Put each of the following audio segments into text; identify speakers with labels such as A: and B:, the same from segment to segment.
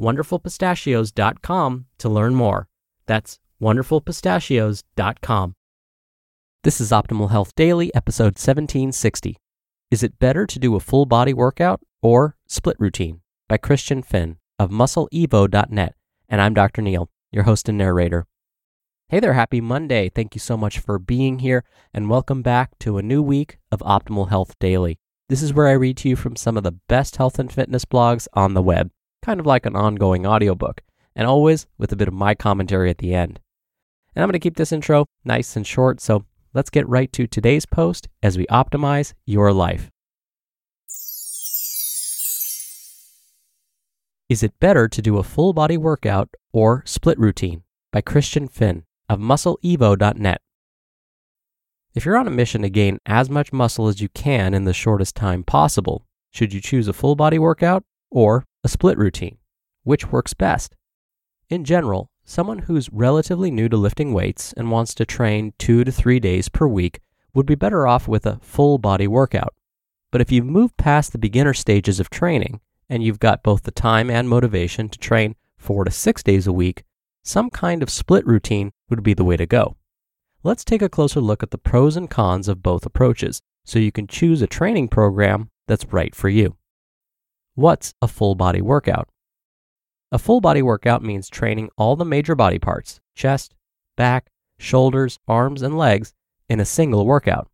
A: wonderfulpistachios.com to learn more. That's wonderfulpistachios.com. This is Optimal Health Daily, episode 1760. Is it better to do a full body workout or split routine? By Christian Finn of muscleevo.net. And I'm Dr. Neal, your host and narrator. Hey there, happy Monday. Thank you so much for being here, and welcome back to a new week of Optimal Health Daily. This is where I read to you from some of the best health and fitness blogs on the web kind of like an ongoing audiobook, and always with a bit of my commentary at the end. And I'm going to keep this intro nice and short, so let's get right to today's post as we optimize your life. Is it better to do a full body workout or split routine? By Christian Finn of muscleevo.net. If you're on a mission to gain as much muscle as you can in the shortest time possible, should you choose a full body workout or a split routine. Which works best? In general, someone who's relatively new to lifting weights and wants to train two to three days per week would be better off with a full body workout. But if you've moved past the beginner stages of training and you've got both the time and motivation to train four to six days a week, some kind of split routine would be the way to go. Let's take a closer look at the pros and cons of both approaches so you can choose a training program that's right for you. What's a full body workout? A full body workout means training all the major body parts chest, back, shoulders, arms, and legs in a single workout.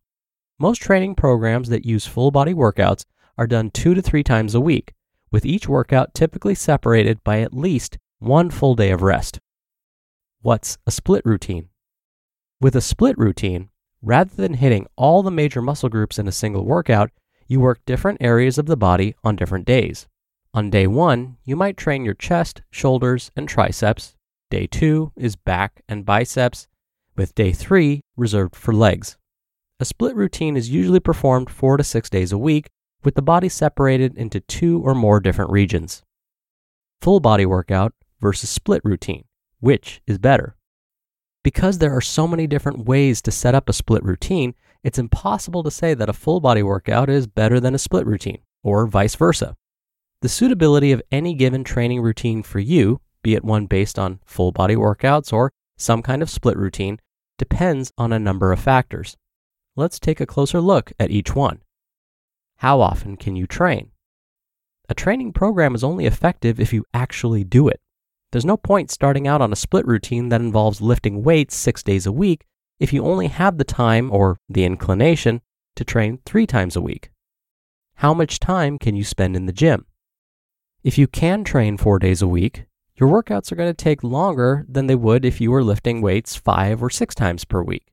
A: Most training programs that use full body workouts are done two to three times a week, with each workout typically separated by at least one full day of rest. What's a split routine? With a split routine, rather than hitting all the major muscle groups in a single workout, you work different areas of the body on different days. On day one, you might train your chest, shoulders, and triceps. Day two is back and biceps, with day three reserved for legs. A split routine is usually performed four to six days a week, with the body separated into two or more different regions. Full body workout versus split routine. Which is better? Because there are so many different ways to set up a split routine, it's impossible to say that a full body workout is better than a split routine, or vice versa. The suitability of any given training routine for you, be it one based on full body workouts or some kind of split routine, depends on a number of factors. Let's take a closer look at each one. How often can you train? A training program is only effective if you actually do it. There's no point starting out on a split routine that involves lifting weights six days a week if you only have the time or the inclination to train three times a week? How much time can you spend in the gym? If you can train four days a week, your workouts are going to take longer than they would if you were lifting weights five or six times per week.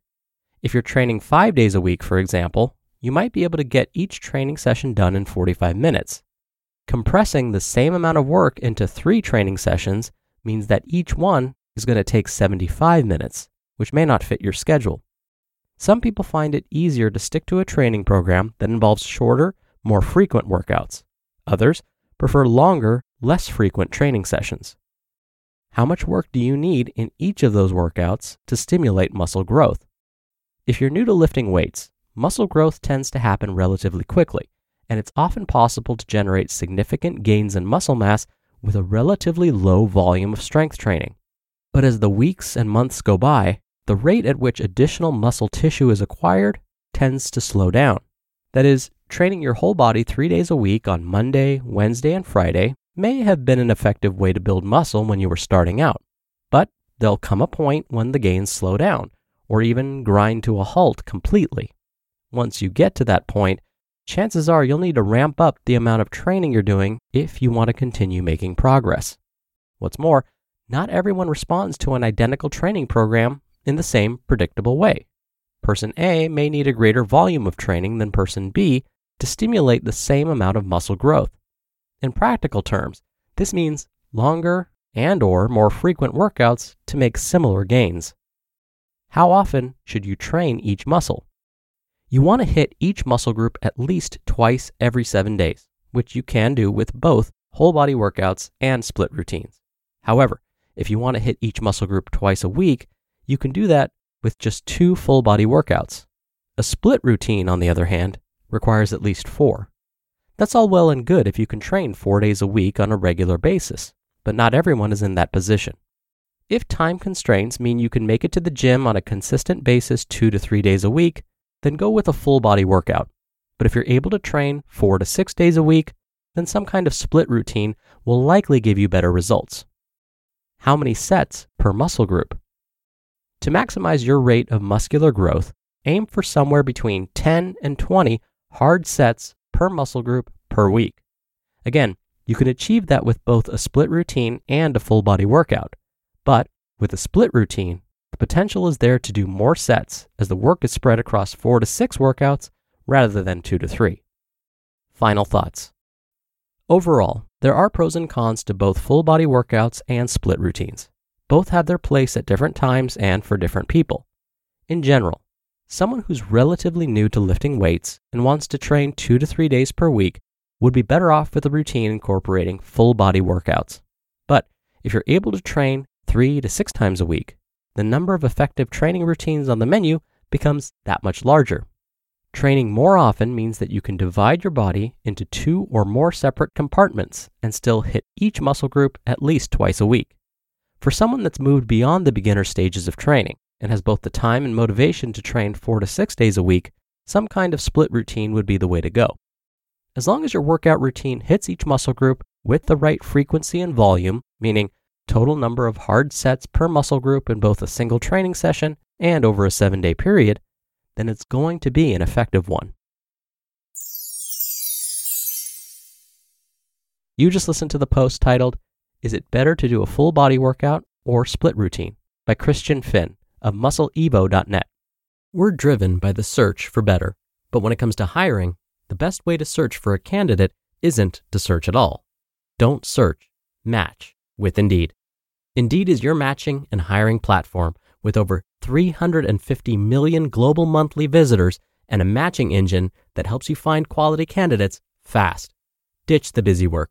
A: If you're training five days a week, for example, you might be able to get each training session done in 45 minutes. Compressing the same amount of work into three training sessions means that each one is going to take 75 minutes which may not fit your schedule. Some people find it easier to stick to a training program that involves shorter, more frequent workouts. Others prefer longer, less frequent training sessions. How much work do you need in each of those workouts to stimulate muscle growth? If you're new to lifting weights, muscle growth tends to happen relatively quickly, and it's often possible to generate significant gains in muscle mass with a relatively low volume of strength training. But as the weeks and months go by, the rate at which additional muscle tissue is acquired tends to slow down. That is, training your whole body three days a week on Monday, Wednesday, and Friday may have been an effective way to build muscle when you were starting out. But there'll come a point when the gains slow down or even grind to a halt completely. Once you get to that point, chances are you'll need to ramp up the amount of training you're doing if you want to continue making progress. What's more, not everyone responds to an identical training program in the same predictable way. Person A may need a greater volume of training than person B to stimulate the same amount of muscle growth. In practical terms, this means longer and or more frequent workouts to make similar gains. How often should you train each muscle? You want to hit each muscle group at least twice every 7 days, which you can do with both whole body workouts and split routines. However, if you want to hit each muscle group twice a week, you can do that with just two full body workouts. A split routine, on the other hand, requires at least four. That's all well and good if you can train four days a week on a regular basis, but not everyone is in that position. If time constraints mean you can make it to the gym on a consistent basis two to three days a week, then go with a full body workout. But if you're able to train four to six days a week, then some kind of split routine will likely give you better results. How many sets per muscle group? To maximize your rate of muscular growth, aim for somewhere between 10 and 20 hard sets per muscle group per week. Again, you can achieve that with both a split routine and a full body workout. But with a split routine, the potential is there to do more sets as the work is spread across four to six workouts rather than two to three. Final thoughts. Overall, there are pros and cons to both full body workouts and split routines. Both have their place at different times and for different people. In general, someone who's relatively new to lifting weights and wants to train two to three days per week would be better off with a routine incorporating full body workouts. But if you're able to train three to six times a week, the number of effective training routines on the menu becomes that much larger. Training more often means that you can divide your body into two or more separate compartments and still hit each muscle group at least twice a week. For someone that's moved beyond the beginner stages of training and has both the time and motivation to train four to six days a week, some kind of split routine would be the way to go. As long as your workout routine hits each muscle group with the right frequency and volume, meaning total number of hard sets per muscle group in both a single training session and over a seven day period, then it's going to be an effective one. You just listened to the post titled, Is It Better to Do a Full Body Workout or Split Routine? by Christian Finn of MuscleEvo.net. We're driven by the search for better, but when it comes to hiring, the best way to search for a candidate isn't to search at all. Don't search, match with Indeed. Indeed is your matching and hiring platform with over 350 million global monthly visitors and a matching engine that helps you find quality candidates fast. Ditch the busy work.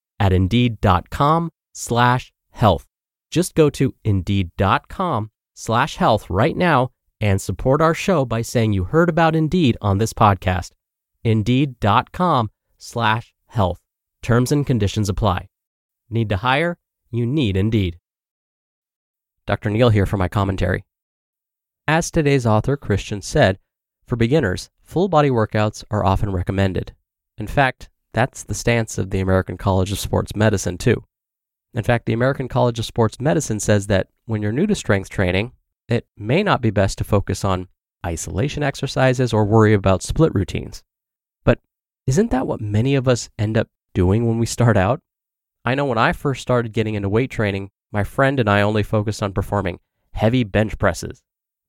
A: at indeed.com slash health. Just go to indeed.com slash health right now and support our show by saying you heard about Indeed on this podcast. Indeed.com slash health. Terms and conditions apply. Need to hire? You need Indeed. Dr. Neal here for my commentary. As today's author Christian said, for beginners, full body workouts are often recommended. In fact, that's the stance of the American College of Sports Medicine, too. In fact, the American College of Sports Medicine says that when you're new to strength training, it may not be best to focus on isolation exercises or worry about split routines. But isn't that what many of us end up doing when we start out? I know when I first started getting into weight training, my friend and I only focused on performing heavy bench presses.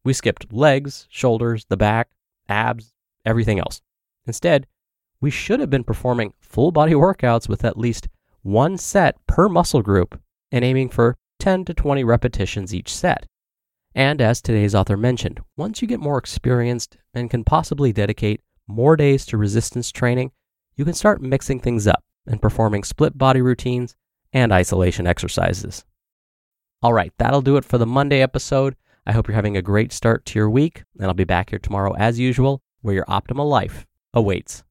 A: We skipped legs, shoulders, the back, abs, everything else. Instead, we should have been performing full body workouts with at least one set per muscle group and aiming for 10 to 20 repetitions each set. And as today's author mentioned, once you get more experienced and can possibly dedicate more days to resistance training, you can start mixing things up and performing split body routines and isolation exercises. All right, that'll do it for the Monday episode. I hope you're having a great start to your week, and I'll be back here tomorrow as usual, where your optimal life awaits.